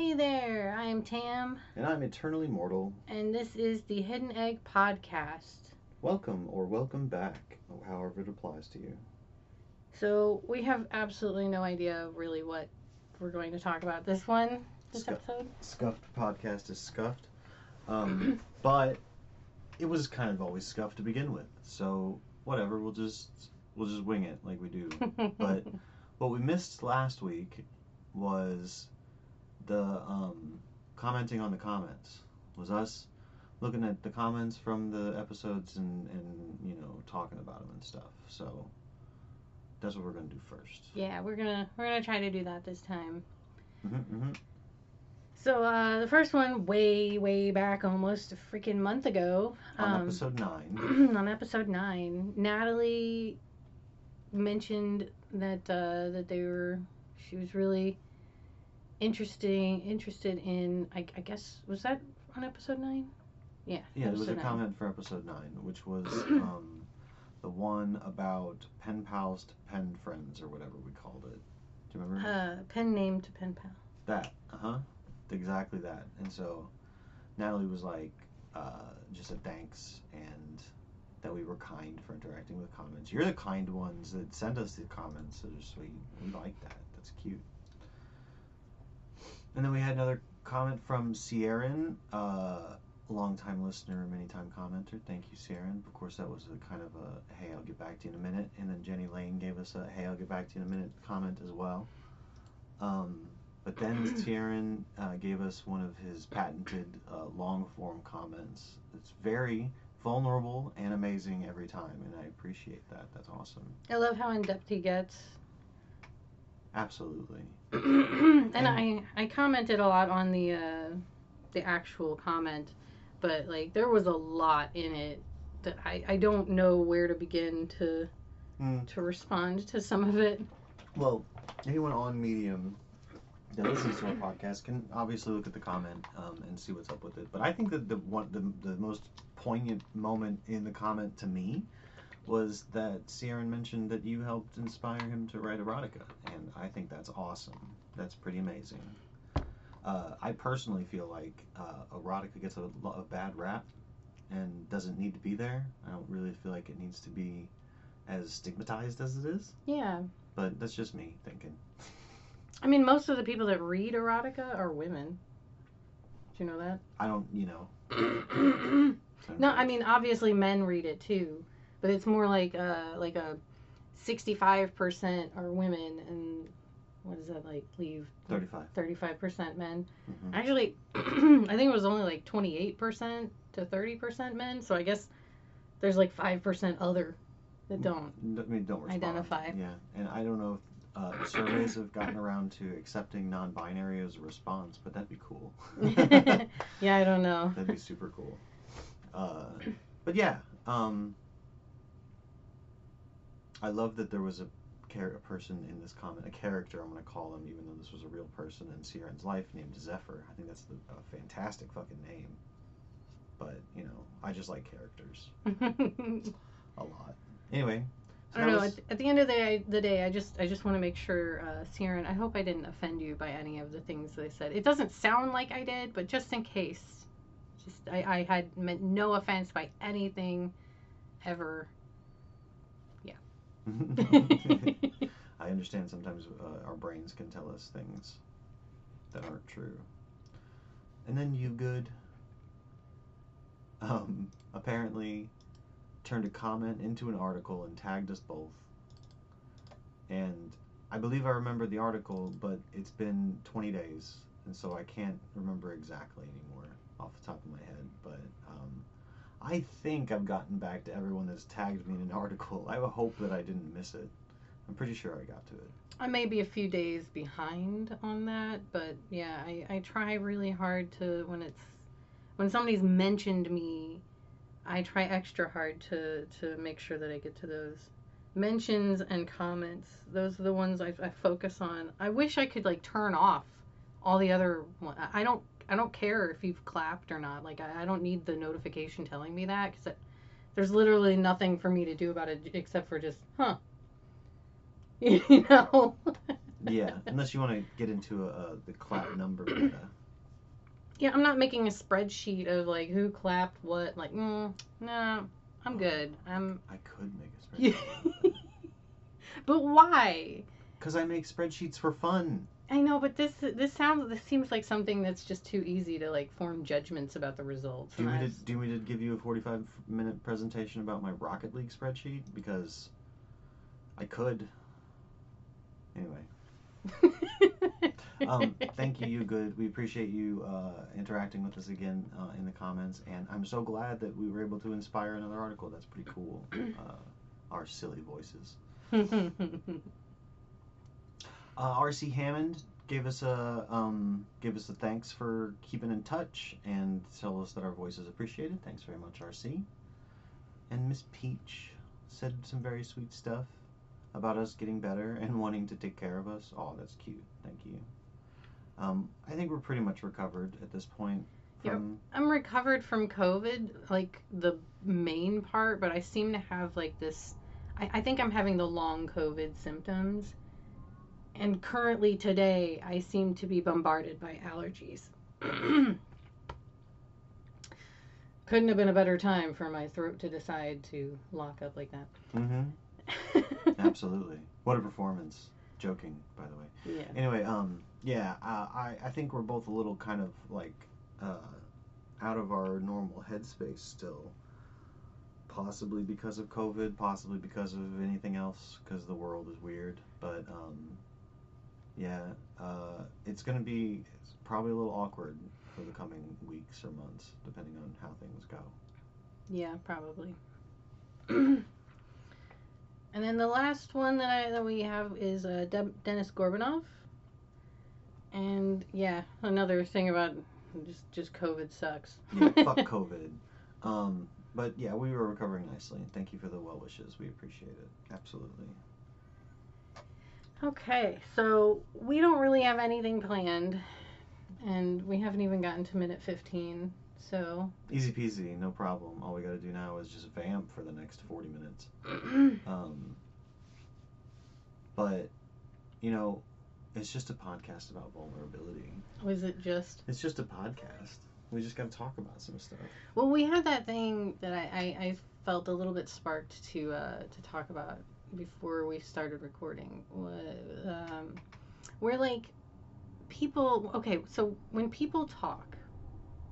Hey there, I am Tam, And I'm eternally mortal. and this is the Hidden Egg Podcast. Welcome or welcome back, however it applies to you. So, we have absolutely no idea really what we're going to talk about this one, this Scu- episode. Scuffed podcast is scuffed. Um, but it was kind of always scuffed to begin with. So whatever, we'll just we'll just wing it like we do. But what we missed last week was the um, commenting on the comments. Was us looking at the comments from the episodes and, and you know talking about them and stuff. So that's what we're gonna do first. yeah, we're gonna we're gonna try to do that this time. hmm hmm So, uh, the first one, way way back, almost a freaking month ago, On um, episode nine. on episode nine, Natalie mentioned that uh, that they were she was really interesting interested in I, I guess was that on episode nine? Yeah. Yeah, there was a nine. comment for episode nine, which was um, the one about pen pals to pen friends or whatever we called it. Do you remember Uh, pen name to pen pal. that? Uh huh. Exactly that. And so Natalie was like, uh, just a thanks and that we were kind for interacting with comments. You're the kind ones that send us the comments so sweet. We like that. That's cute. And then we had another comment from Sieran, uh, long-time listener, and many-time commenter. Thank you, Sieran. Of course, that was a kind of a "Hey, I'll get back to you in a minute," and then Jenny Lane gave us a "Hey, I'll get back to you in a minute" comment as well. Um, but then Sieran uh, gave us one of his patented uh, long-form comments. It's very vulnerable and amazing every time, and I appreciate that. That's awesome. I love how in depth he gets. Absolutely. and I I commented a lot on the uh, the actual comment, but like there was a lot in it that I, I don't know where to begin to Mm. to respond to some of it. Well, anyone on Medium that listens to our podcast can obviously look at the comment um, and see what's up with it. But I think that the one the, the most poignant moment in the comment to me was that Sierra mentioned that you helped inspire him to write erotica, and I think that's awesome. That's pretty amazing. Uh, I personally feel like uh, erotica gets a, a bad rap and doesn't need to be there. I don't really feel like it needs to be as stigmatized as it is. Yeah. But that's just me thinking. I mean, most of the people that read erotica are women. Do you know that? I don't, you know. no, I mean obviously men read it too, but it's more like uh like a sixty-five percent are women and what does that like leave 35. thirty-five percent men. Mhm. Actually, I think it was only like twenty-eight percent to thirty percent men. So I guess there's like five percent other that don't. N- I mean, don't respond. Identify. Yeah, and I don't know if uh, surveys have gotten around to accepting non-binary as a response, but that'd be cool. yeah, I don't know. That'd be super cool. Uh, but yeah, um, I love that there was a, char- a person in this comment, a character I'm going to call him, even though this was a real person in Sieran's life named Zephyr. I think that's the, a fantastic fucking name. But, you know, I just like characters a lot. Anyway. so I don't know. was- At, at the end of the day, the day, I just I just want to make sure, uh, Siren. I hope I didn't offend you by any of the things that I said. It doesn't sound like I did, but just in case, just I, I had meant no offense by anything, ever. I understand sometimes uh, our brains can tell us things that aren't true. And then you good um, apparently turned a comment into an article and tagged us both. And I believe I remember the article, but it's been 20 days, and so I can't remember exactly anymore off the top of my head. I think I've gotten back to everyone that's tagged me in an article. I hope that I didn't miss it. I'm pretty sure I got to it. I may be a few days behind on that, but yeah, I, I try really hard to when it's when somebody's mentioned me, I try extra hard to to make sure that I get to those mentions and comments. Those are the ones I, I focus on. I wish I could like turn off all the other. I don't I don't care if you've clapped or not. Like I, I don't need the notification telling me that because there's literally nothing for me to do about it except for just huh. You know. yeah, unless you want to get into a, the clap number. Yeah, I'm not making a spreadsheet of like who clapped what. Like, mm, nah, I'm good. I'm. I could make a spreadsheet. but why? Because I make spreadsheets for fun. I know, but this this sounds this seems like something that's just too easy to like form judgments about the results. Do you, and want me that's- to, do you want me to give you a 45 minute presentation about my Rocket League spreadsheet? Because I could. Anyway, um, thank you, you good. We appreciate you uh, interacting with us again uh, in the comments, and I'm so glad that we were able to inspire another article. That's pretty cool. Uh, our silly voices. Uh, RC Hammond gave us a um, gave us a thanks for keeping in touch and tell us that our voice is appreciated. Thanks very much, RC. And Miss Peach said some very sweet stuff about us getting better and wanting to take care of us. Oh, that's cute. Thank you. Um, I think we're pretty much recovered at this point. Yep. From, I'm recovered from COVID, like the main part, but I seem to have like this. I, I think I'm having the long COVID symptoms. And currently today, I seem to be bombarded by allergies. Couldn't have been a better time for my throat to decide to lock up like that. Mm-hmm. Absolutely. What a performance. Joking, by the way. yeah. Anyway, um, yeah, uh, I I think we're both a little kind of like uh, out of our normal headspace still. Possibly because of COVID, possibly because of anything else, because the world is weird. But um, yeah, uh, it's gonna be it's probably a little awkward for the coming weeks or months, depending on how things go. Yeah, probably. and then the last one that I that we have is uh, De- Dennis Gorbanov. And yeah, another thing about just just COVID sucks. Yeah, fuck COVID. Um, but yeah, we were recovering nicely, and thank you for the well wishes. We appreciate it. Absolutely. Okay, so we don't really have anything planned, and we haven't even gotten to minute fifteen. So Easy peasy, no problem. All we got to do now is just vamp for the next 40 minutes. Um, but, you know, it's just a podcast about vulnerability. was it just? It's just a podcast. We just got to talk about some stuff. Well, we had that thing that I, I, I felt a little bit sparked to uh, to talk about before we started recording. wa- Um, where like people, okay, so when people talk,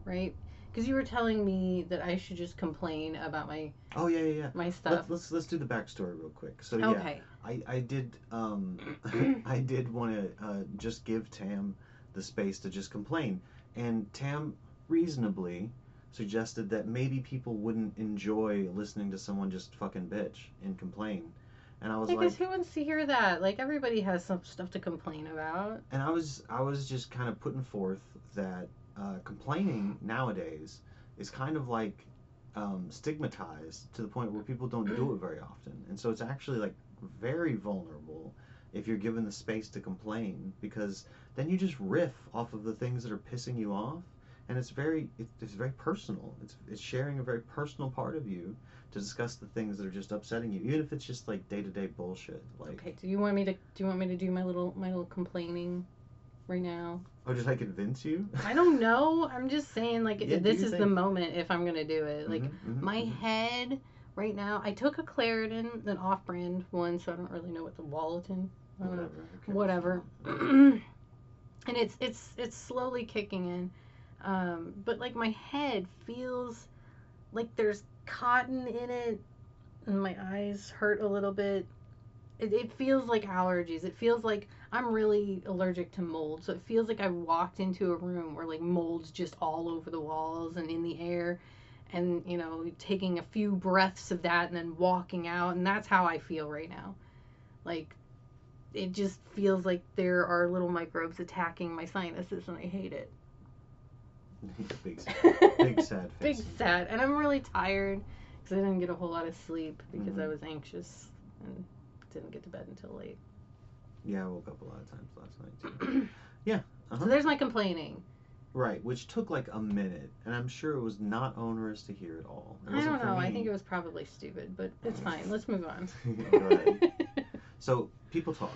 right? Because you were telling me that I should just complain about my Oh, yeah, yeah, yeah. my stuff. Let's, let's let's do the backstory real quick. So yeah, Okay. I I did um I did want to uh, just give Tam the space to just complain, and Tam reasonably suggested that maybe people wouldn't enjoy listening to someone just fucking bitch and complain, and I was Because like, who wants to hear that? Like everybody has some stuff to complain about. and I was I was just kind of putting forth that uh, complaining nowadays is kind of like um, stigmatized to the point where people don't do it very often, and so it's actually like very vulnerable if you're given the space to complain because then you just riff off of the things that are pissing you off, and it's very it, it's very personal. It's it's sharing a very personal part of you to discuss the things that are just upsetting you, even if it's just like day to day bullshit. Like, Okay. Do you want me to? Do you want me to do my little my little complaining right now? Or did I convince you? I don't know. I'm just saying, like, Yeah, this your is the moment if I'm gonna do it. Like, Mhm, mhm, my mhm. head right now. I took a Claritin, an off-brand one, so I don't really know what the Wallatin. I don't know. whatever. who cares? Whatever. and it's it's it's slowly kicking in, um, but like my head feels like there's cotton in it, and my eyes hurt a little bit. It, it feels like allergies. It feels like I'm really allergic to mold. So it feels like I walked into a room where like mold's just all over the walls and in the air and you know, taking a few breaths of that and then walking out and that's how I feel right now. Like it just feels like there are little microbes attacking my sinuses and I hate it. Big, big sad Big sad. And I'm really tired because I didn't get a whole lot of sleep because I Mhm. was anxious and didn't get to bed until late. Yeah, I woke up a lot of times last night too. Yeah. Uh-huh. So there's my complaining. Right, which took like a minute, and I'm sure it was not onerous to hear at all. It I don't know. I think it was probably stupid, but it's fine. Let's move on. Ahead. So people talk.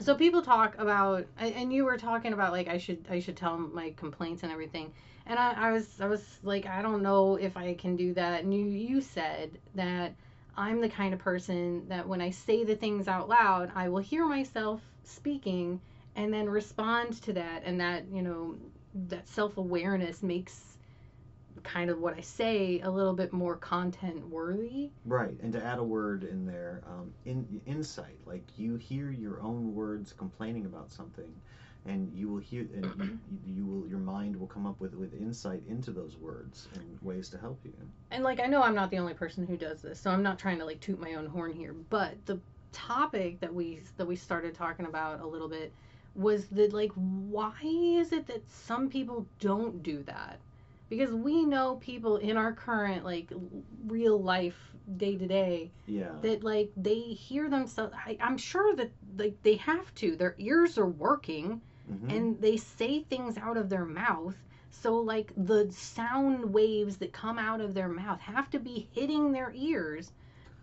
So people talk about and you were talking about like i should i should tell my complaints and everything. And I, I was i was like i don't know if i can do that. And you you said that i'm the kind of person that when i say the things out loud i will hear myself speaking and then respond to that. And that you know that self-awareness makes kind of what i say a little bit more content worthy Right, and to add a word in there, um, in insight, like you hear your own words complaining about something, and you will hear, and you, you will, your mind will come up with with insight into those words and ways to help you. and like I know I'm not the only person who does this, so I'm not trying to like toot my own horn here, but the topic that we that we started talking about a little bit was that like why is it that some people don't do that? Because we know people in our current like real life day to day Yeah, that like they hear themselves I, I'm sure that like they have to. Their ears are working hmm and they say things out of their mouth. So like the sound waves that come out of their mouth have to be hitting their ears.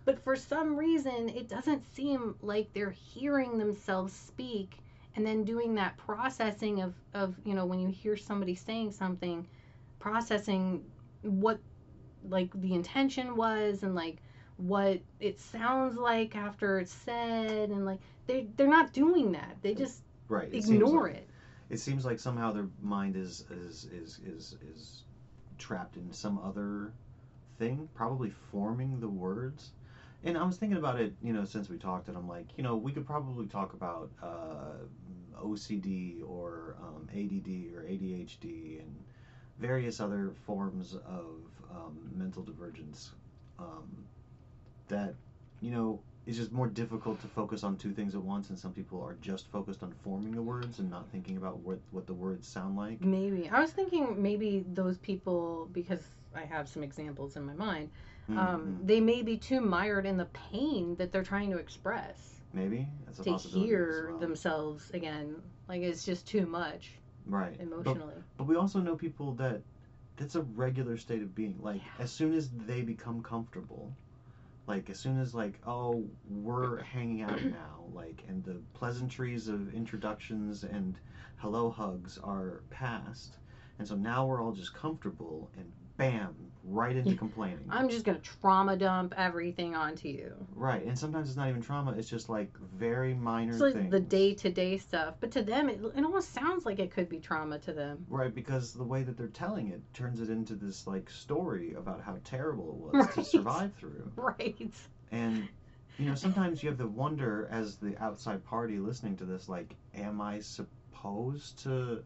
But for some reason it doesn't seem like they're hearing themselves speak and then doing that processing of of you know when you hear somebody saying something processing what like the intention was and like what it sounds like after it's said and like they they're not doing that they just right. It ignore like- it It seems like somehow their mind is is is is is trapped in some other thing, probably forming the words. And I was thinking about it, you know, since we talked, and I'm like, you know, we could probably talk about uh, OCD or um, ADD or ADHD and various other forms of um, mental divergence um, that, you know, it's just more difficult to focus on two things at once, and some people are just focused on forming the words and not thinking about what what the words sound like. Maybe. I was thinking maybe those people, because I have some examples in my mind, um, Mhm. they may be too mired in the pain that they're trying to express Maybe that's a to possibility hear well. themselves again. Like it's just too much right But, emotionally. but we also know people that that's a regular state of being. Like Yeah. as soon as they become comfortable, like as soon as like oh we're hanging out now, like and the pleasantries of introductions and hello hugs are past, and so now we're all just comfortable and bam right into complaining. I'm just gonna trauma dump everything onto you. Right, and sometimes it's not even trauma; it's just like very minor It's like things. the day to day stuff, but to them, it, it almost sounds like it could be trauma to them. Right, because the way that they're telling it turns it into this like story about how terrible it was to survive through. Right. And you know, sometimes you have the wonder as the outside party listening to this, like, am I supposed to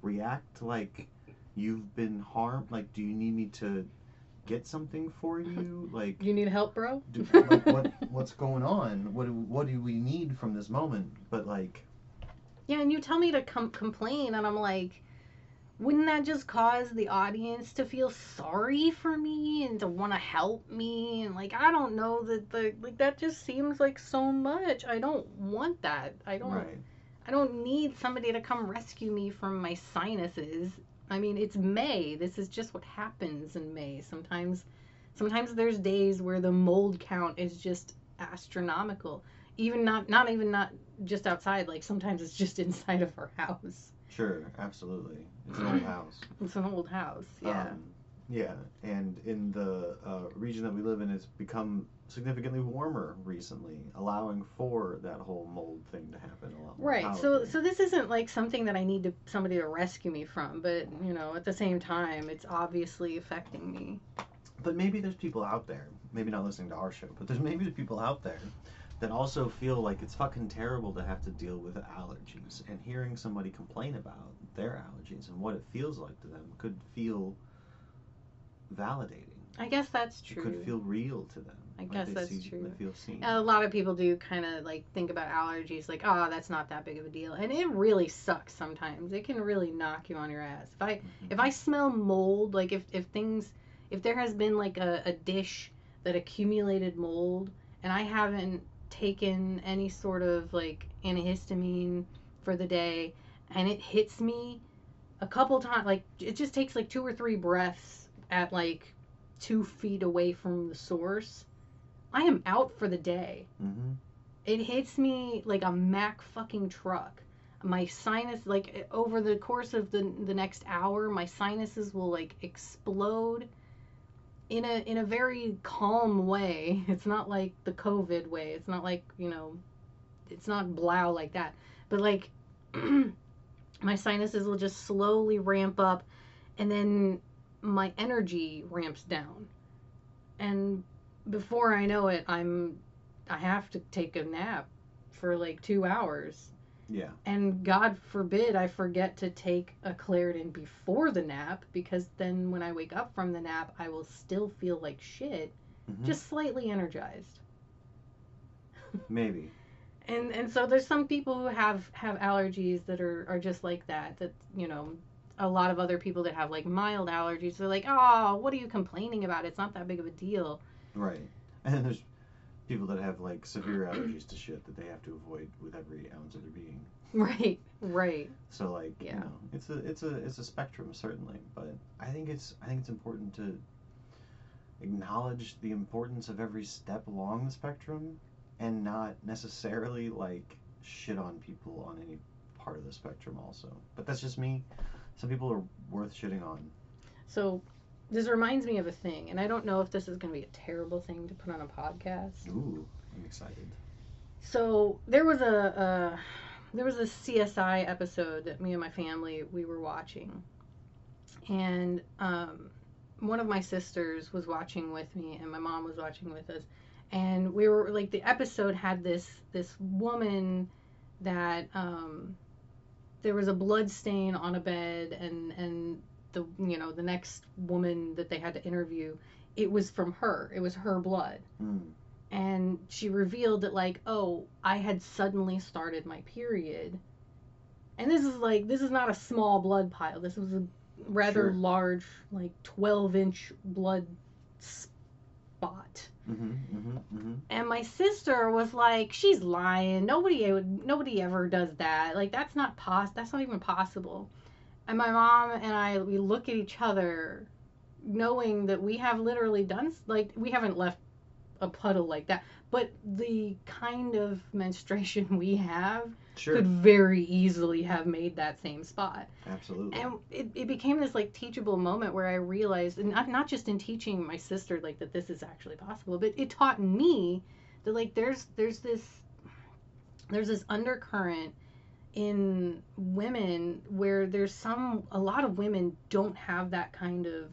react like you've been harmed? Like, do you need me to get something for you? Like, You need help, bro? do, like what what's going on? What do, what do we need from this moment? But like, Yeah, and you tell me to com- complain, and I'm like, wouldn't that just cause the audience to feel sorry for me and to want to help me? And like, I don't know that the like that just seems like so much. I don't want that. I don't. right, I don't need somebody to come rescue me from my sinuses. I mean, it's May. This is just what happens in May. Sometimes, sometimes there's days where the mold count is just astronomical. Even not, not even not just outside. Like sometimes it's just inside of our house. sure, absolutely, it's an old house. It's an old house. Yeah. Um, yeah, and in the uh, region that we live in, it's become significantly warmer recently, allowing for that whole mold thing to happen a lot more. Right. So powerfully. so this isn't like something that I need to somebody to rescue me from, but you know, at the same time, it's obviously affecting me. But maybe there's people out there, maybe not listening to our show, but there's maybe people out there that also feel like it's fucking terrible to have to deal with allergies, and hearing somebody complain about their allergies and what it feels like to them could feel validating. I guess that's It true. could feel real to them. I Like guess that's see- true. They feel seen. a lot of people do kind of like think about allergies like oh that's not that big of a deal and it really sucks sometimes it can really knock you on your ass if i Mhm. if i smell mold like if if things if there has been like a, a dish that accumulated mold and i haven't taken any sort of like antihistamine for the day and it hits me a couple times like it just takes like two or three breaths at like two feet away from the source i am out for the day hmm it hits me like a Mack fucking truck. My sinus, like over the course of the the next hour, my sinuses will like explode in a in a very calm way. It's not like the COVID way. It's not like you know, it's not blow like that. But like, my sinuses will just slowly ramp up, and then my energy ramps down, and before I know it, I'm I have to take a nap for like two hours. Yeah. And God forbid I forget to take a Claritin before the nap because then when I wake up from the nap, I will still feel like shit, Mhm. just slightly energized. maybe. And and so there's some people who have have allergies that are are just like that. That you know, a lot of other people that have like mild allergies, they're like, oh, what are you complaining about? It's not that big of a deal. Right. And then there's people that have like severe allergies to shit that they have to avoid with every ounce of their being. Right, right. So like Yeah. you know, it's a it's a it's a spectrum certainly, but I think it's I think it's important to acknowledge the importance of every step along the spectrum and not necessarily like shit on people on any part of the spectrum also. But that's just me. Some people are worth shitting on. So this reminds me of a thing, and I don't know if this is going to be a terrible thing to put on a podcast. Ooh, I'm excited. So there was a, there was a CSI episode that me and my family we were watching, and um, one of my sisters was watching with me, and my mom was watching with us, and we were like the episode had this this woman that um, there was a blood stain on a bed, and and the you know the next woman that they had to interview, it was from her, it was her blood Mm. and she revealed that like oh i had suddenly started my period and this is like this is not a small blood pile this was a rather Sure. large like 12 inch blood spot Mm-hmm. Mm-hmm. Mm-hmm. and my sister was like she's lying nobody would nobody ever does that like that's not pos that's not even possible and my mom and i we look at each other knowing that we have literally done like we haven't left a puddle like that but the kind of menstruation we have Sure. could very easily have made that same spot Absolutely. and it, it became this like teachable moment where i realized and not, not just in teaching my sister like that this is actually possible but it taught me that like there's there's this there's this undercurrent in women where there's some a lot of women don't have that kind of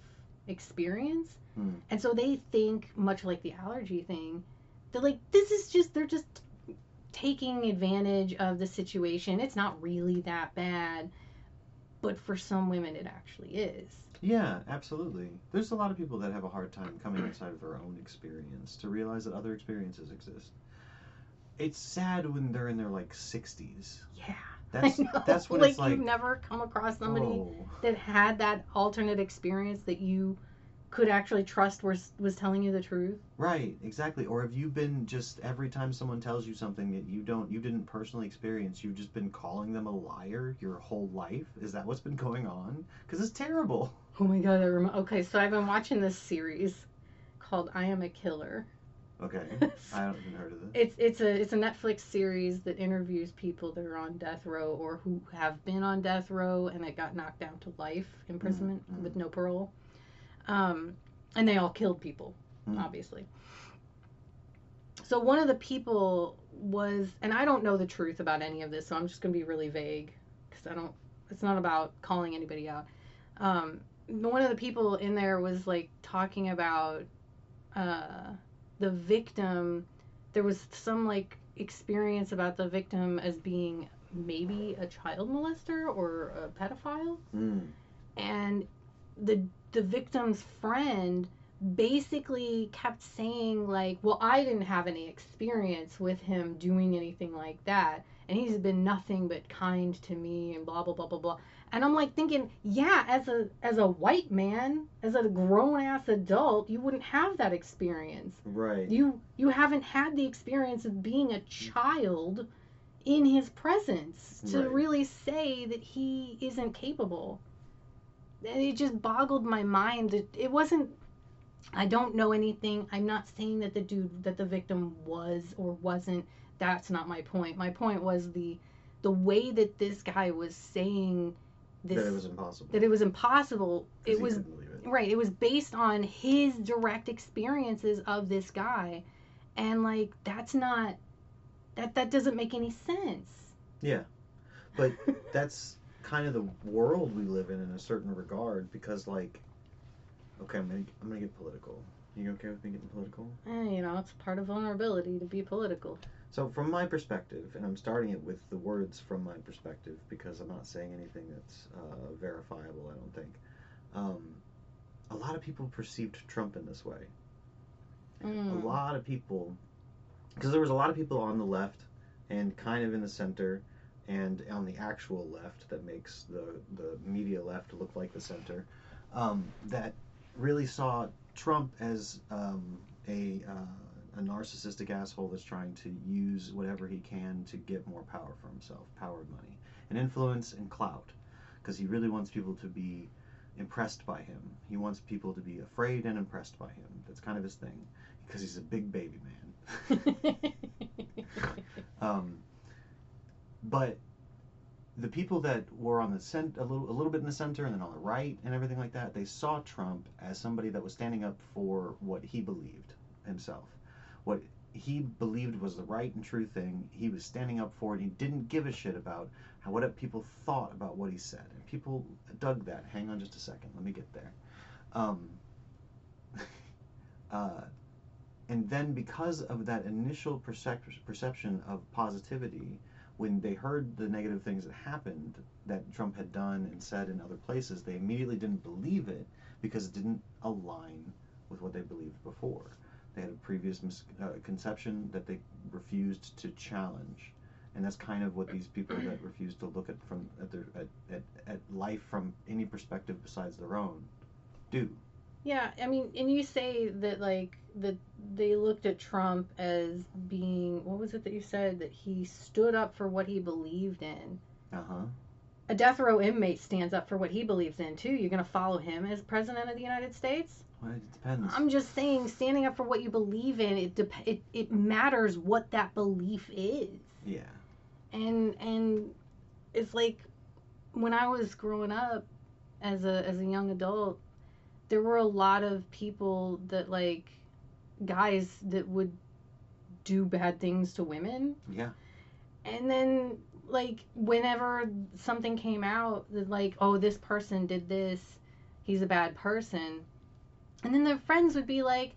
experience Hmm. and so they think much like the allergy thing they're like this is just they're just taking advantage of the situation it's not really that bad but for some women it actually is Yeah, absolutely. There's a lot of people that have a hard time coming outside of their own experience to realize that other experiences exist. It's sad when they're in their like 60s. yeah That's that's when like it's like you've never come across somebody oh, that had that alternate experience that you could actually trust was was telling you the truth right, exactly. Or have you been just every time someone tells you something that you don't you didn't personally experience, you've just been calling them a liar your whole life? Is that what's been going on? Cuz it's terrible. oh my god rem- okay so i've been watching this series called i am a killer Okay. I haven't even heard of this. It's it's a it's a Netflix series that interviews people that are on death row or who have been on death row and it got knocked down to life imprisonment Mhm. with no parole. Um, and they all killed people, Mm. obviously. So one of the people was, and I don't know the truth about any of this, so I'm just gonna be really vague because I don't. It's not about calling anybody out. Um, one of the people in there was like talking about uh, the victim. There was some like experience about the victim as being maybe a child molester or a pedophile Mm. and the the victim's friend basically kept saying like well i didn't have any experience with him doing anything like that and he's been nothing but kind to me and blah blah blah blah blah and i'm like thinking yeah as a as a white man as a grown ass adult you wouldn't have that experience Right. you you haven't had the experience of being a child in his presence to Right. really say that he isn't capable and it just boggled my mind that it wasn't i don't know anything i'm not saying that the dude that the victim was or wasn't that's not my point. My point was the the way that this guy was saying this that it was impossible. that it was impossible. It was it. right. It was based on his direct experiences of this guy, and like that's not that that doesn't make any sense. Yeah, but that's kind of the world we live in in a certain regard because like, okay, I'm gonna I'm gonna get political. You okay with me getting political? Eh, you know, it's part of vulnerability to be political. So from my perspective, and I'm starting it with the words from my perspective because I'm not saying anything that's uh, verifiable. I don't think. Um, a lot of people perceived Trump in this way. Mm. a lot of people because there was a lot of people on the left and kind of in the center and on the actual left that makes the the media left look like the center um, that really saw Trump as um, a uh, a narcissistic asshole that's trying to use whatever he can to get more power for himself, power and money, and influence and clout, because he really wants people to be impressed by him. He wants people to be afraid and impressed by him. That's kind of his thing, because he's a big baby man. um, but the people that were on the cent a little a little bit in the center and then on the right and everything like that, they saw Trump as somebody that was standing up for what he believed himself, what he believed was the right and true thing. He was standing up for it. He didn't give a shit about how what people thought about what he said, and people dug that. Hang on just a second, let me get there. Um, uh, and then because of that initial percep- perception of positivity when they heard the negative things that happened that Trump had done and said in other places, they immediately didn't believe it because it didn't align with what they believed before. They had a previous misconception that they refused to challenge, and that's kind of what these people that refuse to look at from at their at, at, at life from any perspective besides their own do. Yeah, I mean, and you say that like that they looked at Trump as being what was it that you said that he stood up for what he believed in. Uh huh. A death row inmate stands up for what he believes in too. You're gonna follow him as president of the United States? Well, it depends. I'm just saying, standing up for what you believe in, it dep- it it matters what that belief is. yeah. and and it's like when I was growing up as a as a young adult, there were a lot of people that like guys that would do bad things to women, Yeah. and then like whenever something came out that like oh this person did this, he's a bad person, and then their friends would be like,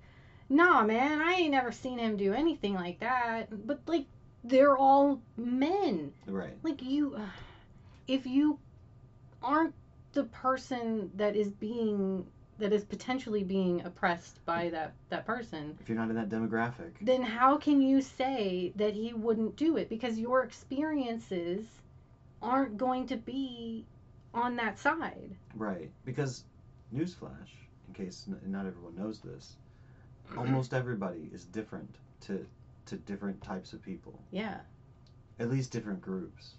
nah man, I ain't never seen him do anything like that, but like they're all men Right. like you uh, if you aren't the person that is being that is potentially being oppressed by that that person If you're not in that demographic. then how can you say that he wouldn't do it because your experiences aren't going to be on that side Right. Because, newsflash, in case n- not everyone knows this, mm-hmm. almost everybody is different to to different types of people. yeah At least different groups.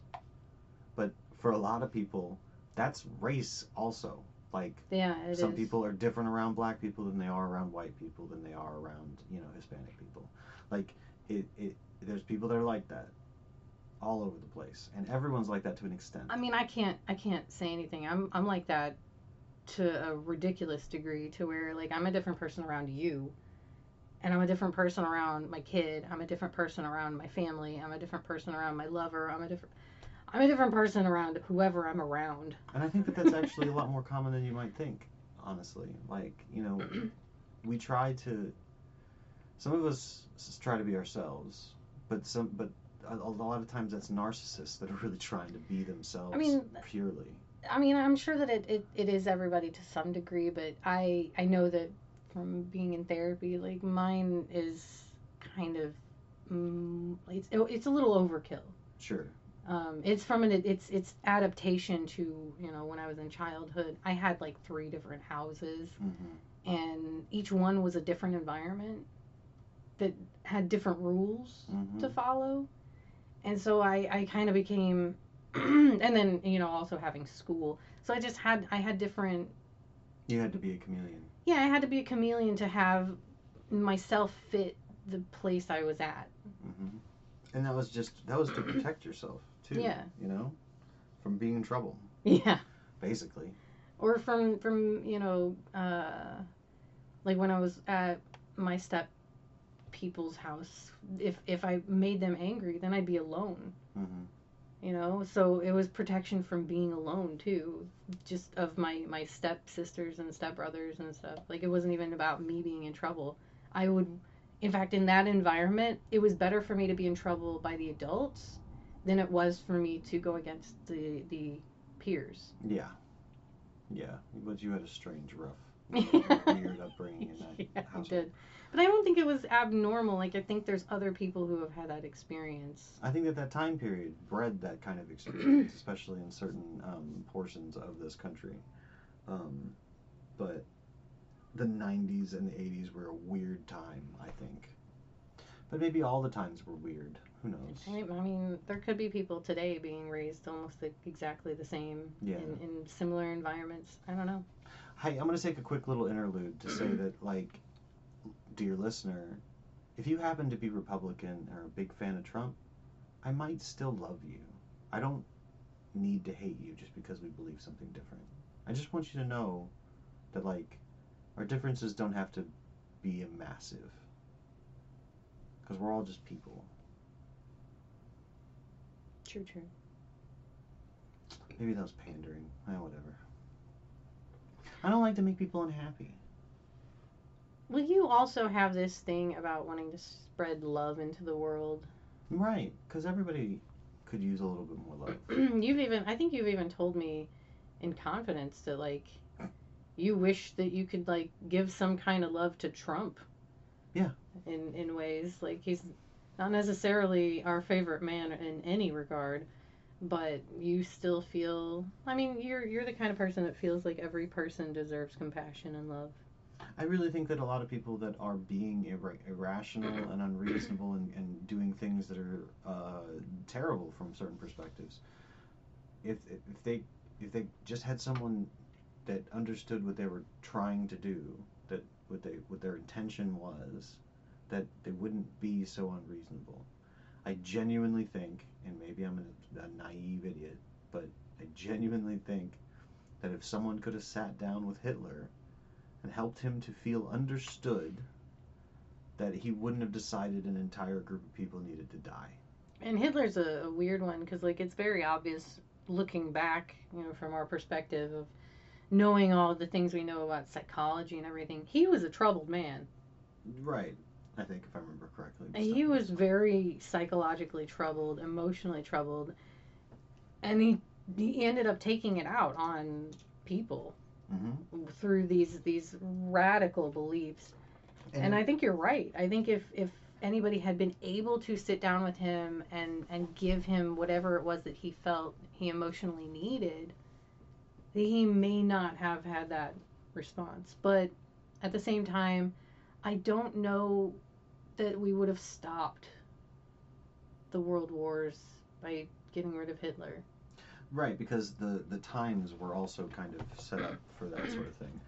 But for a lot of people, that's race also. Like yeah it some is. people are different around black people than they are around white people than they are around you know Hispanic people. Like it, it there's people that are like that all over the place, and everyone's like that to an extent. i mean i can't i can't say anything i'm i'm like that to a ridiculous degree to where like i'm a different person around you and I'm a different person around my kid. I'm a different person around my family. I'm a different person around my lover. I'm a different I'm a different person around whoever I'm around. And I think that that's actually a lot more common than you might think, honestly. Like, you know, we try to, some of us try to be ourselves, but some, but a, a lot of times that's narcissists that are really trying to be themselves I mean, purely. I mean, I'm sure that it, it, it is everybody to some degree, but I I know that from being in therapy, like mine is kind of mm, it's it's a little overkill. Sure. Um, it's from an it's it's adaptation to you know when I was in childhood. I had like three different houses, hmm and each one was a different environment that had different rules hmm to follow. And so I, I kind of became, and then, you know, also having school. So I just had, I had different, You had to be a chameleon. yeah, I had to be a chameleon to have myself fit the place I was at. hmm And that was just that was to protect yourself too. Yeah. You know, from being in trouble, Yeah. basically. Or from from you know, uh, like when I was at my step people's house, if if I made them angry, then I'd be alone. hmm You know, so it was protection from being alone too, just of my my step sisters and step brothers and stuff. Like it wasn't even about me being in trouble. I would, in fact, in that environment, it was better for me to be in trouble by the adults than it was for me to go against the the peers. Yeah. Yeah. But you had a strange, rough, yeah, weird upbringing in that I household. did. But I don't think it was abnormal. Like I think there's other people who have had that experience. I think that that time period bred that kind of experience, especially in certain um, portions of this country. Um, but the 90s and the 80s were a weird time, I think. But maybe all the times were weird. Who knows? I mean, there could be people today being raised almost exactly the same Yeah. in, in similar environments. I don't know. Hey, I'm going to take a quick little interlude to say that, like, dear listener, if you happen to be Republican or a big fan of Trump, I might still love you. I don't need to hate you just because we believe something different. I just want you to know that, like, our differences don't have to be a massive. Because we're all just people. True, true. Maybe that was pandering. Eh, whatever. I don't like to make people unhappy. Well, you also have this thing about wanting to spread love into the world. Right, because everybody could use a little bit more love. you've even, I think you've even told me in confidence that like you wish that you could like give some kind of love to Trump. Yeah. In in ways like he's not necessarily our favorite man in any regard, but you still feel. I mean, you're you're the kind of person that feels like every person deserves compassion and love. I really think that a lot of people that are being ir- irrational and unreasonable and, and doing things that are uh, terrible from certain perspectives, if, if they if they just had someone that understood what they were trying to do, that what they what their intention was, that they wouldn't be so unreasonable. I genuinely think, and maybe I'm a, a naive idiot, but I genuinely think that if someone could have sat down with Hitler and helped him to feel understood that he wouldn't have decided an entire group of people needed to die. And Hitler's a, a weird one because like it's very obvious looking back, you know, from our perspective of knowing all the things we know about psychology and everything. He was a troubled man. Right. I think if I remember correctly. And he was very psychologically troubled, emotionally troubled, and he he ended up taking it out on people hmm through these these radical beliefs. And, I think you're right. I think if if anybody had been able to sit down with him and and give him whatever it was that he felt he emotionally needed, he may not have had that response. But at the same time, I don't know that we would have stopped the world wars by getting rid of Hitler. Right, because the, the times were also kind of set up for that sort of thing.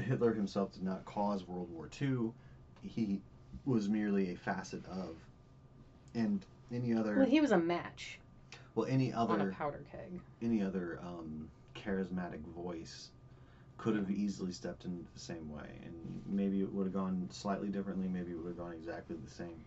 Hitler himself did not cause World War II. He was merely a facet of. And any other Well, he was a match well any other on a powder keg. any other um, charismatic voice could have easily stepped in the same way, and maybe it would have gone slightly differently. Maybe it would have gone exactly the same.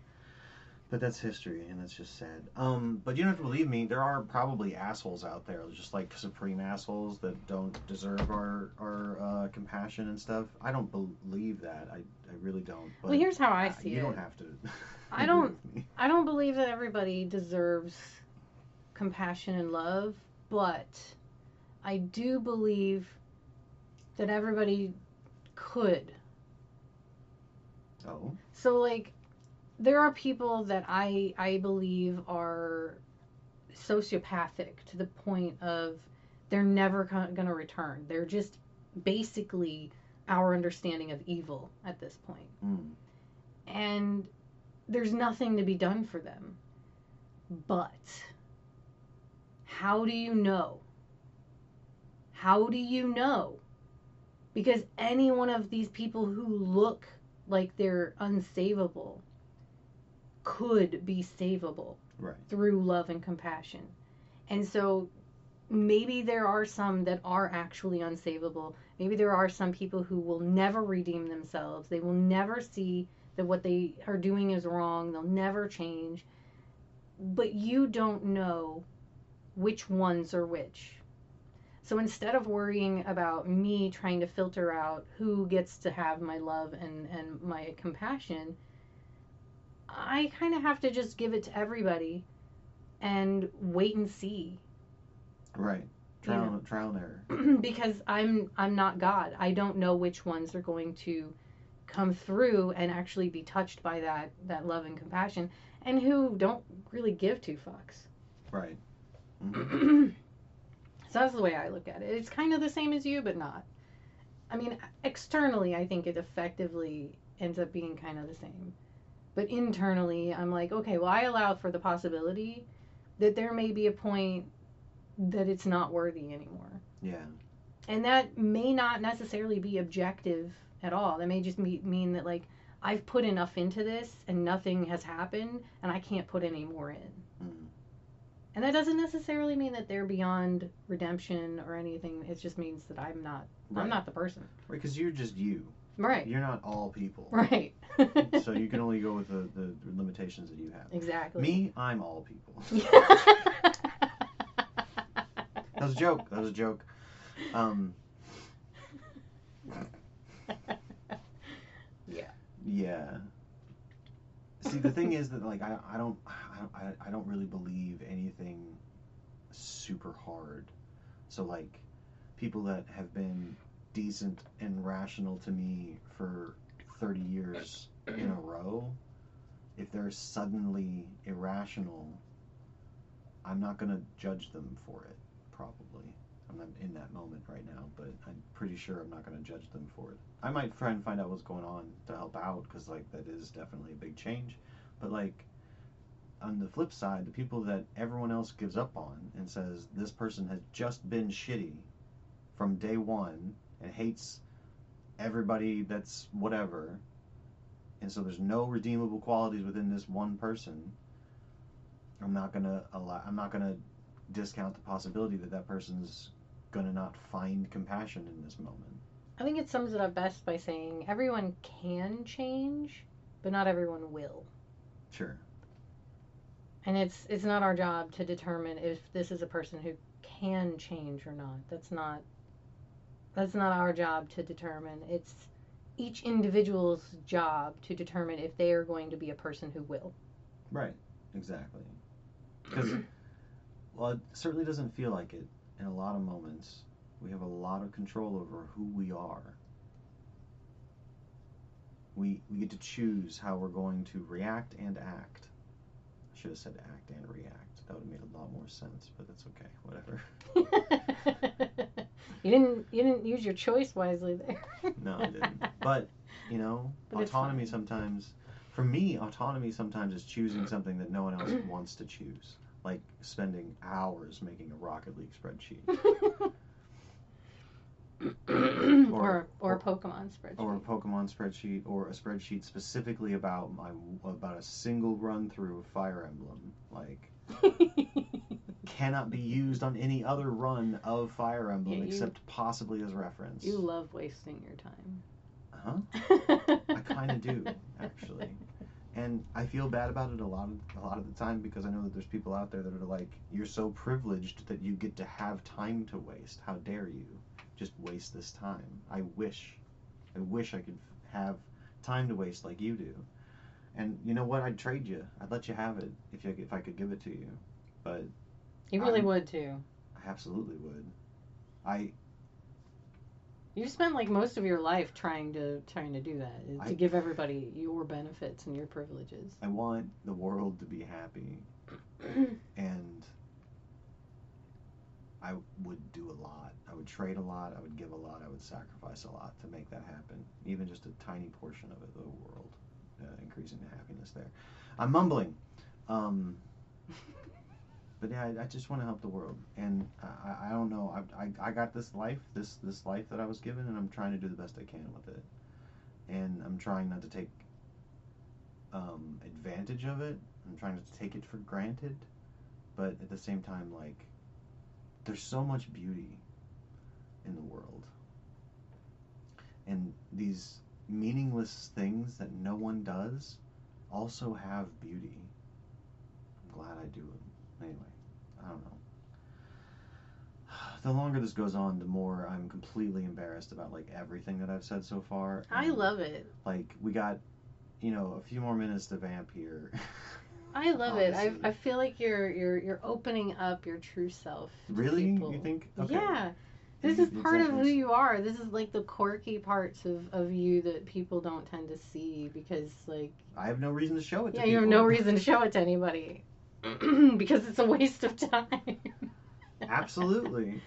But that's history, and that's just sad. Um, but you don't have to believe me. There are probably assholes out there, just like supreme assholes that don't deserve our our uh, compassion and stuff. I don't believe that. I, I really don't. But Well, here's how I uh, see you it. You don't have to. I don't-. I don't believe that everybody deserves compassion and love, but I do believe that everybody could. Oh, So like there are people that I I believe are sociopathic to the point of they're never going to return. They're just basically our understanding of evil at this point. mm. and there's nothing to be done for them. But how do you know? How do you know? Because any one of these people who look like they're unsavable could be savable Right. through love and compassion. And so maybe there are some that are actually unsavable. Maybe there are some people who will never redeem themselves. They will never see that what they are doing is wrong. They'll never change. But you don't know which ones are which. So instead of worrying about me trying to filter out who gets to have my love and, and my compassion, I kind of have to just give it to everybody and wait and see Right. Trial, trial and error. because I'm I'm not God. I don't know which ones are going to come through and actually be touched by that that love and compassion and who don't really give two fucks. Right. So that's the way I look at it. It's kind of the same as you but not. I mean, externally I think it effectively ends up being kind of the same. But internally I'm like, okay, well I allow for the possibility that there may be a point that it's not worthy anymore. Yeah. and that may not necessarily be objective at all that may just me- mean that like i've put enough into this and nothing has happened and i can't put any more in Mm. and that doesn't necessarily mean that they're beyond redemption or anything it just means that i'm not Right. i'm not the person Right. Because you're just you. Right You're not all people. right so you can only go with the, the limitations that you have. exactly Me, I'm all people. yeah That was a joke. That was a joke. Um, yeah yeah. See, the thing is that like I, I don't I, don't- I, I don't really believe anything super hard. So like people that have been decent and rational to me for 30 years in a row, if they're suddenly irrational, I'm not going to judge them for it, probably. I'm not in that moment right now, but I'm pretty sure I'm not going to judge them for it. I might try and find out what's going on to help out, because, like, that is definitely a big change. But, like, on the flip side, the people that everyone else gives up on and says this person has just been shitty from day one and hates everybody that's whatever, and so there's no redeemable qualities within this one person. I'm not gonna allow. I'm not gonna discount the possibility that that person's gonna not find compassion in this moment. i think it sums it up best by saying everyone can change but not everyone will Sure. and it's it's not our job to determine if this is a person who can change or not that's not that's not our job to determine it's each individual's job to determine if they are going to be a person who will Right. Exactly. Because, well, it certainly doesn't feel like it in a lot of moments. We have a lot of control over who we are. We, we get to choose how we're going to react and act. I should have said act and react. That would have made a lot more sense, but that's okay. Whatever. you didn't you didn't use your choice wisely there No, I didn't. But, you know, But autonomy sometimes, for me, autonomy sometimes is choosing something that no one else wants to choose. Like spending hours making a Rocket League spreadsheet. or, or or- Pokemon spreadsheet. or a Pokemon spreadsheet, or a spreadsheet specifically about my about a single run through of Fire Emblem, like cannot be used on any other run of Fire Emblem Yeah, you- except possibly as reference. you love wasting your time. Uh huh? I kind of do, actually. And I feel bad about it a lot of a lot of the time because I know that there's people out there that are like, "You're so privileged that you get to have time to waste. How dare you just waste this time? I wish, I wish I could have time to waste like you do." And you know what? I'd trade you. I'd let you have it if you if I could give it to you. But You really I'm- would too. I absolutely would. I You spent like most of your life trying to trying to do that uh, to I- give everybody your benefits and your privileges. I want the world to be happy and I would do a lot. I would trade a lot. I would give a lot. I would sacrifice a lot to make that happen. Even just a tiny portion of it, the world, uh, increasing the happiness there. I'm mumbling, um, but yeah, I, I just want to help the world, and I, I- don't know. I, I, I got this life, this this life that I was given, and I'm trying to do the best I can with it. And I'm trying not to take um, advantage of it. I'm trying to take it for granted, but at the same time, like, there's so much beauty in the world, and these meaningless things that no one does also have beauty. I'm glad I do them. Anyway, I don't know. The longer this goes on, the more I'm completely embarrassed about like everything that I've said so far. I and, love it. like we got, you know, a few more minutes to vamp here. I love oh, it. I, I feel like you're you're you're opening up your true self. really? people. You think? Okay. Yeah. This is part of who you are. This is like the quirky parts of, of you that people don't tend to see because like I have no reason to show it. To yeah, you have no reason to show it to anybody. because it's a waste of time. Absolutely.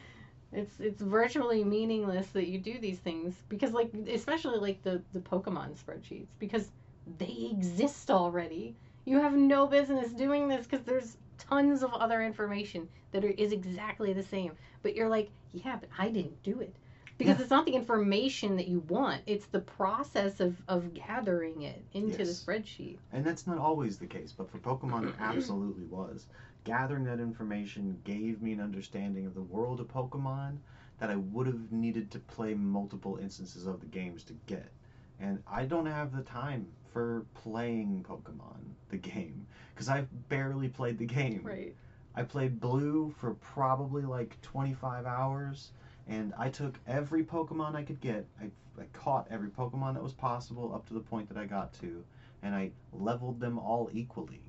It's it's virtually meaningless that you do these things because like especially like the the Pokemon spreadsheets because they exist already. You have no business doing this because there's tons of other information that are, is exactly the same. But you're like, yeah, but I didn't do it because Yeah. it's not the information that you want. It's the process of of gathering it into the Yes. spreadsheet. And that's not always the case, but for Pokemon, it absolutely was. Gathering that information gave me an understanding of the world of Pokemon that I would have needed to play multiple instances of the games to get. And I don't have the time for playing Pokemon, the game, because I've barely played the game. Right. I played Blue for probably like 25 hours, and I took every Pokemon I could get. I, I caught every Pokemon that was possible up to the point that I got to, and I leveled them all equally.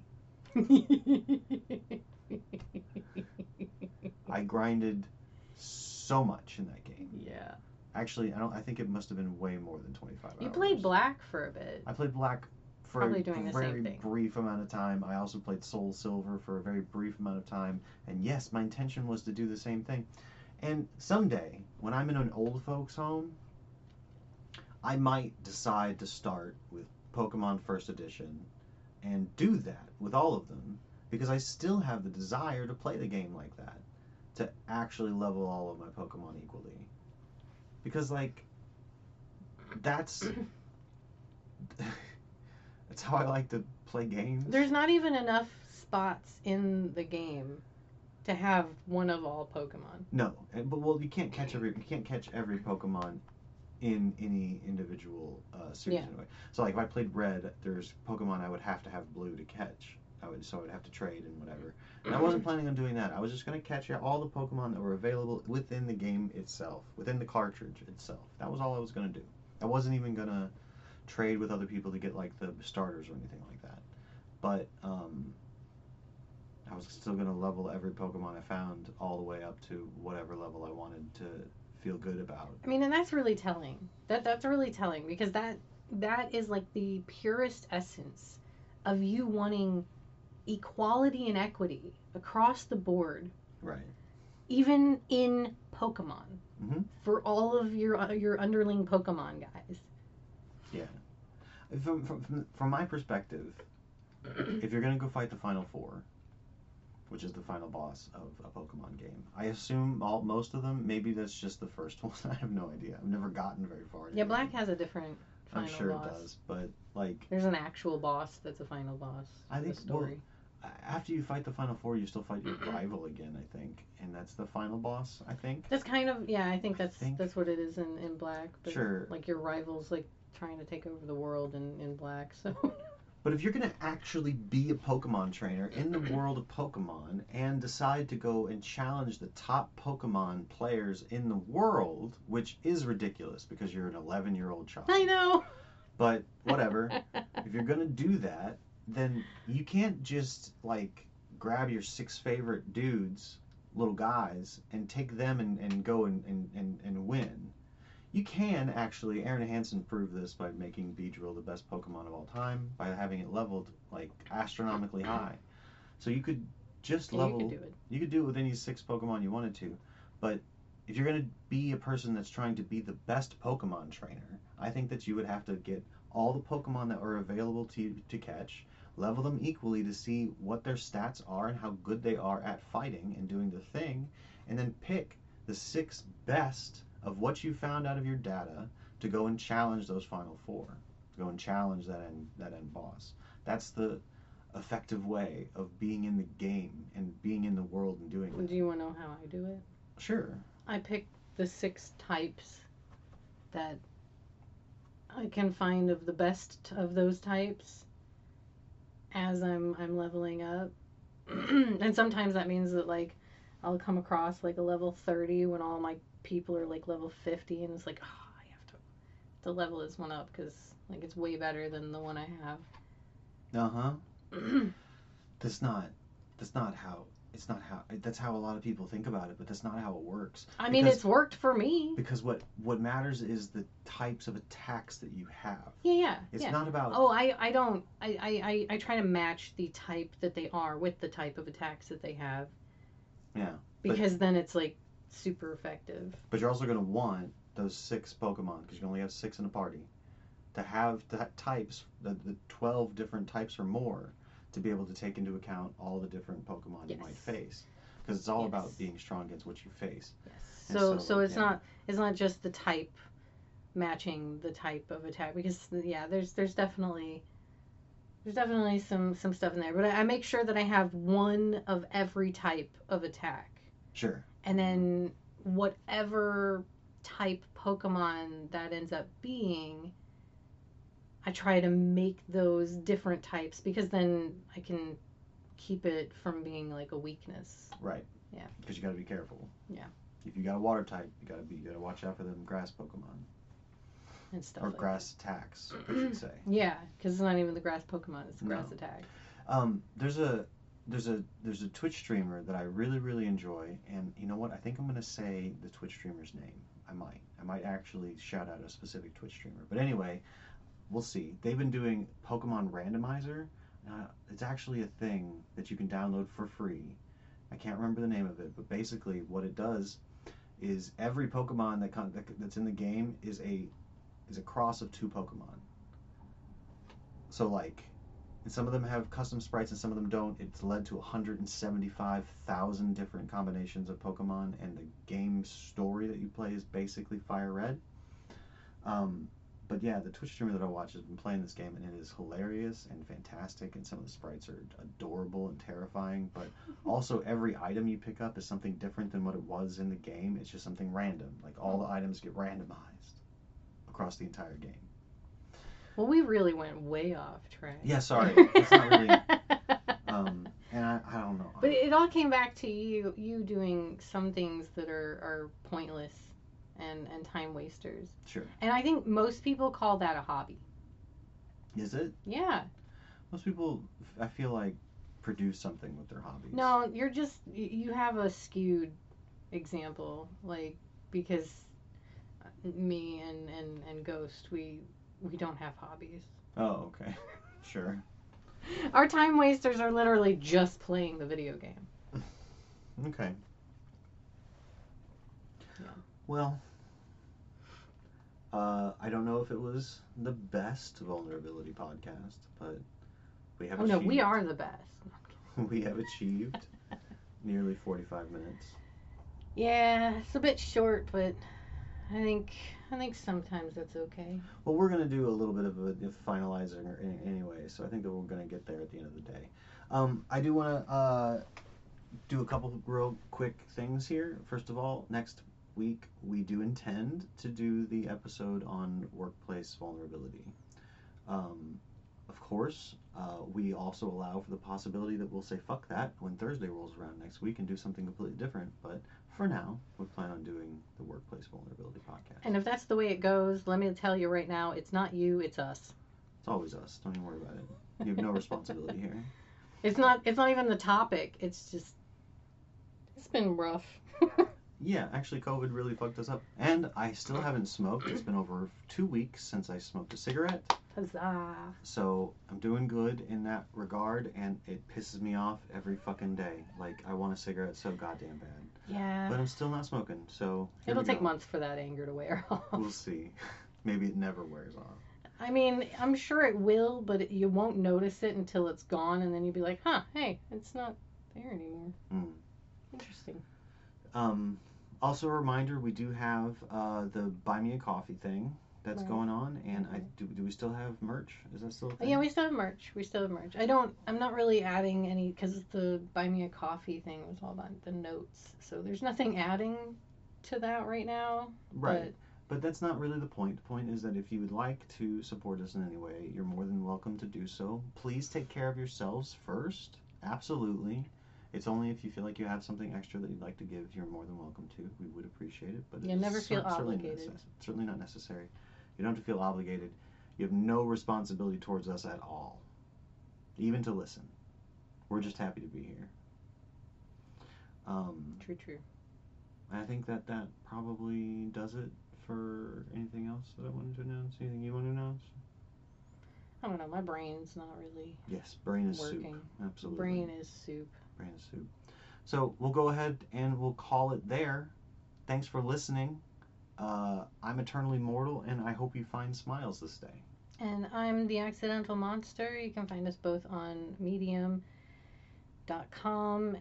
I grinded so much in that game. yeah. Actually, I don't. I think it must have been way more than 25 You hours. played Black for a bit. I played Black for Probably a doing the same very thing. brief amount of time. I also played Soul Silver for a very brief amount of time. And yes, my intention was to do the same thing. And someday, when I'm in an old folks' home, I might decide to start with Pokemon First Edition and do that with all of them because I still have the desire to play the game like that, to actually level all of my Pokemon equally. Because, like, that's that's how I like to play games. There's not even enough spots in the game to have one of all Pokemon. no, and- but well, you can't catch every you can't catch every Pokemon in any individual uh, series Yeah. anyway. So like if I played Red, there's Pokemon I would have to have Blue to catch. I would so I would have to trade and whatever. And I wasn't planning on doing that. I was just gonna catch all the Pokemon that were available within the game itself, within the cartridge itself. That was all I was gonna do. I wasn't even gonna trade with other people to get like the starters or anything like that. But um, I was still gonna level every Pokemon I found all the way up to whatever level I wanted to feel good about. I mean, and that's really telling. That that's really telling because that that is like the purest essence of you wanting equality and equity across the board, Right. even in Pokemon. Mhm. For all of your uh, your underling Pokemon guys. Yeah. from, from, from my perspective, if you're gonna go fight the final four, which is the final boss of a Pokemon game, I assume all most of them. Maybe that's just the first one. I have no idea. I've never gotten very far. Yeah, Black game. has a different I'm sure boss. it does, but like There's an actual boss that's a final boss. I in the think- story. a- after you fight the final four, you still fight your rival again. I think, and that's the final boss. I think. That's kind of yeah. I think that's think- that's what it is in, in Black. But Sure. Like your rivals, like trying to take over the world in, in Black. So But if you're going to actually be a Pokemon trainer in the world of Pokemon and decide to go and challenge the top Pokemon players in the world, which is ridiculous because you're an 11 year old child. I know. But whatever. if you're going to do that, then you can't just like grab your six favorite dudes, little guys, and take them and, and go and, and, and, win. You can actually, Aaron Hansen proved this by making Beedrill the best Pokemon of all time by having it leveled like astronomically high. So you could just you level could do it. you could do it with any six Pokemon you wanted to, but if you're going to be a person that's trying to be the best Pokemon trainer, I think that you would have to get all the Pokemon that are available to you to catch, level them equally to see what their stats are and how good they are at fighting and doing the thing, and then pick the six best of what you found out of your data to go and challenge those final four, to go and challenge that end that end boss. That's the effective way of being in the game and being in the world and doing it. Do you want to know how I do it? Sure. I pick the six types that I can find of the best of those types as I'm I'm leveling up. and sometimes that means that like I'll come across like a level 30 when all my people are like level 50 and it's like oh, I have to to level this one up cuz like it's way better than the one I have. Uh-huh. That's not that's not how it's not how that's how a lot of people think about it, but that's not how it works. I mean, Because- it's worked for me. Because what what matters is the types of attacks that you have. Yeah, yeah. It's yeah. not about Oh, I, I don't I, I, I, try to match the type that they are with the type of attacks that they have. Yeah, but- Because then it's like super effective. But you're also going to want those six Pokemon because you only have six in a party to have the types, the, the 12 different types or more to be able to take into account all the different Pokemon you might face. Because it's all Yes. about being strong against what you face. Yes. So so, so, it's yeah. not it's not just the type matching the type of attack because yeah, there's there's definitely there's definitely some some stuff in there. But I, I make sure that I have one of every type of attack. Sure. and then whatever type Pokemon that ends up being, I try to make those different types because then I can keep it from being like a weakness. Right. Yeah. Because you got to be careful. Yeah. If you got a water type, you got to be you got to watch out for them grass Pokemon And stuff. or like grass attacks, I should say. Yeah, because it's not even the grass Pokemon; it's the grass No. attack. Um, there's a there's a there's a Twitch streamer that I really really enjoy, and you know what? I think I'm gonna say the Twitch streamer's name. I might I might actually shout out a specific Twitch streamer. But anyway, we'll see. They've been doing Pokemon Randomizer. Uh, it's actually a thing that you can download for free. I can't remember the name of it, but basically what it does is every Pokemon that, con- that that's in the game is a is a cross of two Pokemon. So like and some of them have custom sprites and some of them don't. It's led to 175,000 different combinations of Pokemon, and the game story that you play is basically Fire Red. Um, but yeah, the Twitch streamer that I watch has been playing this game, and it is hilarious and fantastic, and some of the sprites are adorable and terrifying. But also, every item you pick up is something different than what it was in the game. It's just something random. Like all the items get randomized across the entire game. Well, we really went way off track. Yeah, sorry, it's not really. Um, and I, I don't know. But it all came back to you you doing some things that are, are pointless and, and time wasters. Sure. And I think most people call that a hobby. Is it? Yeah. Most people, I feel like, produce something with their hobbies. No, you're just you have a skewed example, like because uh, me and, and, and Ghost we we don't have hobbies. Oh, okay. sure. Our time wasters are literally just playing the video game. Okay. Yeah. Well, uh, I don't know if it was the best vulnerability podcast, but we have Oh no, we are the best. we have achieved nearly 45 minutes. Yeah, it's a bit short, but I think I think sometimes that's okay. Well, we're going to do a little bit of a, finalizing anyway, so I think that we're going to get there at the end of the day. Um, I do want to uh, do a couple of real quick things here. First of all, next week we do intend to do the episode on workplace vulnerability. Um, of course, uh, we also allow for the possibility that we'll say fuck that when Thursday rolls around next week and do something completely different. But for now, we plan on doing the workplace vulnerability podcast. And if that's the way it goes, let me tell you right now, it's not you, it's us. It's always us. Don't even worry about it. You have no responsibility here. It's not it's not even the topic. It's just it's been rough. Yeah, actually, COVID really fucked us up. And I still haven't smoked. It's been over two weeks since I smoked a cigarette. Huzzah. So I'm doing good in that regard, and it pisses me off every fucking day. Like, I want a cigarette so goddamn bad. Yeah. But I'm still not smoking, so. It'll take go. months for that anger to wear off. We'll see. Maybe it never wears off. I mean, I'm sure it will, but it, you won't notice it until it's gone, and then you'll be like, huh, hey, it's not there anymore. Mm. Interesting. Um, also, a reminder we do have uh, the Buy Me a Coffee thing that's Right. going on, and I do. Do we still have merch? Is that still? Yeah, we still have merch. We still have merch. I don't. I'm not really adding any because the buy me a coffee thing was all about the notes. So there's nothing adding to that right now. right. But that's not really the point. The point is that if you would like to support us in any way, you're more than welcome to do so. Please take care of yourselves first. Absolutely. It's only if you feel like you have something extra that you'd like to give, you're more than welcome to. We would appreciate it. But it's never feel cer- certainly obligated. necess- certainly not necessary. You don't have to feel obligated. You have no responsibility towards us at all, even to listen. We're just happy to be here. Um, True, true. I think that that probably does it for anything else that I wanted to announce. Anything you want to announce? I don't know. My brain's not really Yes, brain is soup. working. Absolutely. Brain is soup. Brain soup. So we'll go ahead and we'll call it there. Thanks for listening. Uh, I'm eternally mortal, and I hope you find smiles this day. And I'm the Accidental Monster. You can find us both on medium.com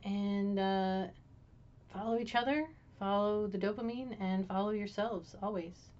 and uh, follow each other, follow the dopamine, and follow yourselves always.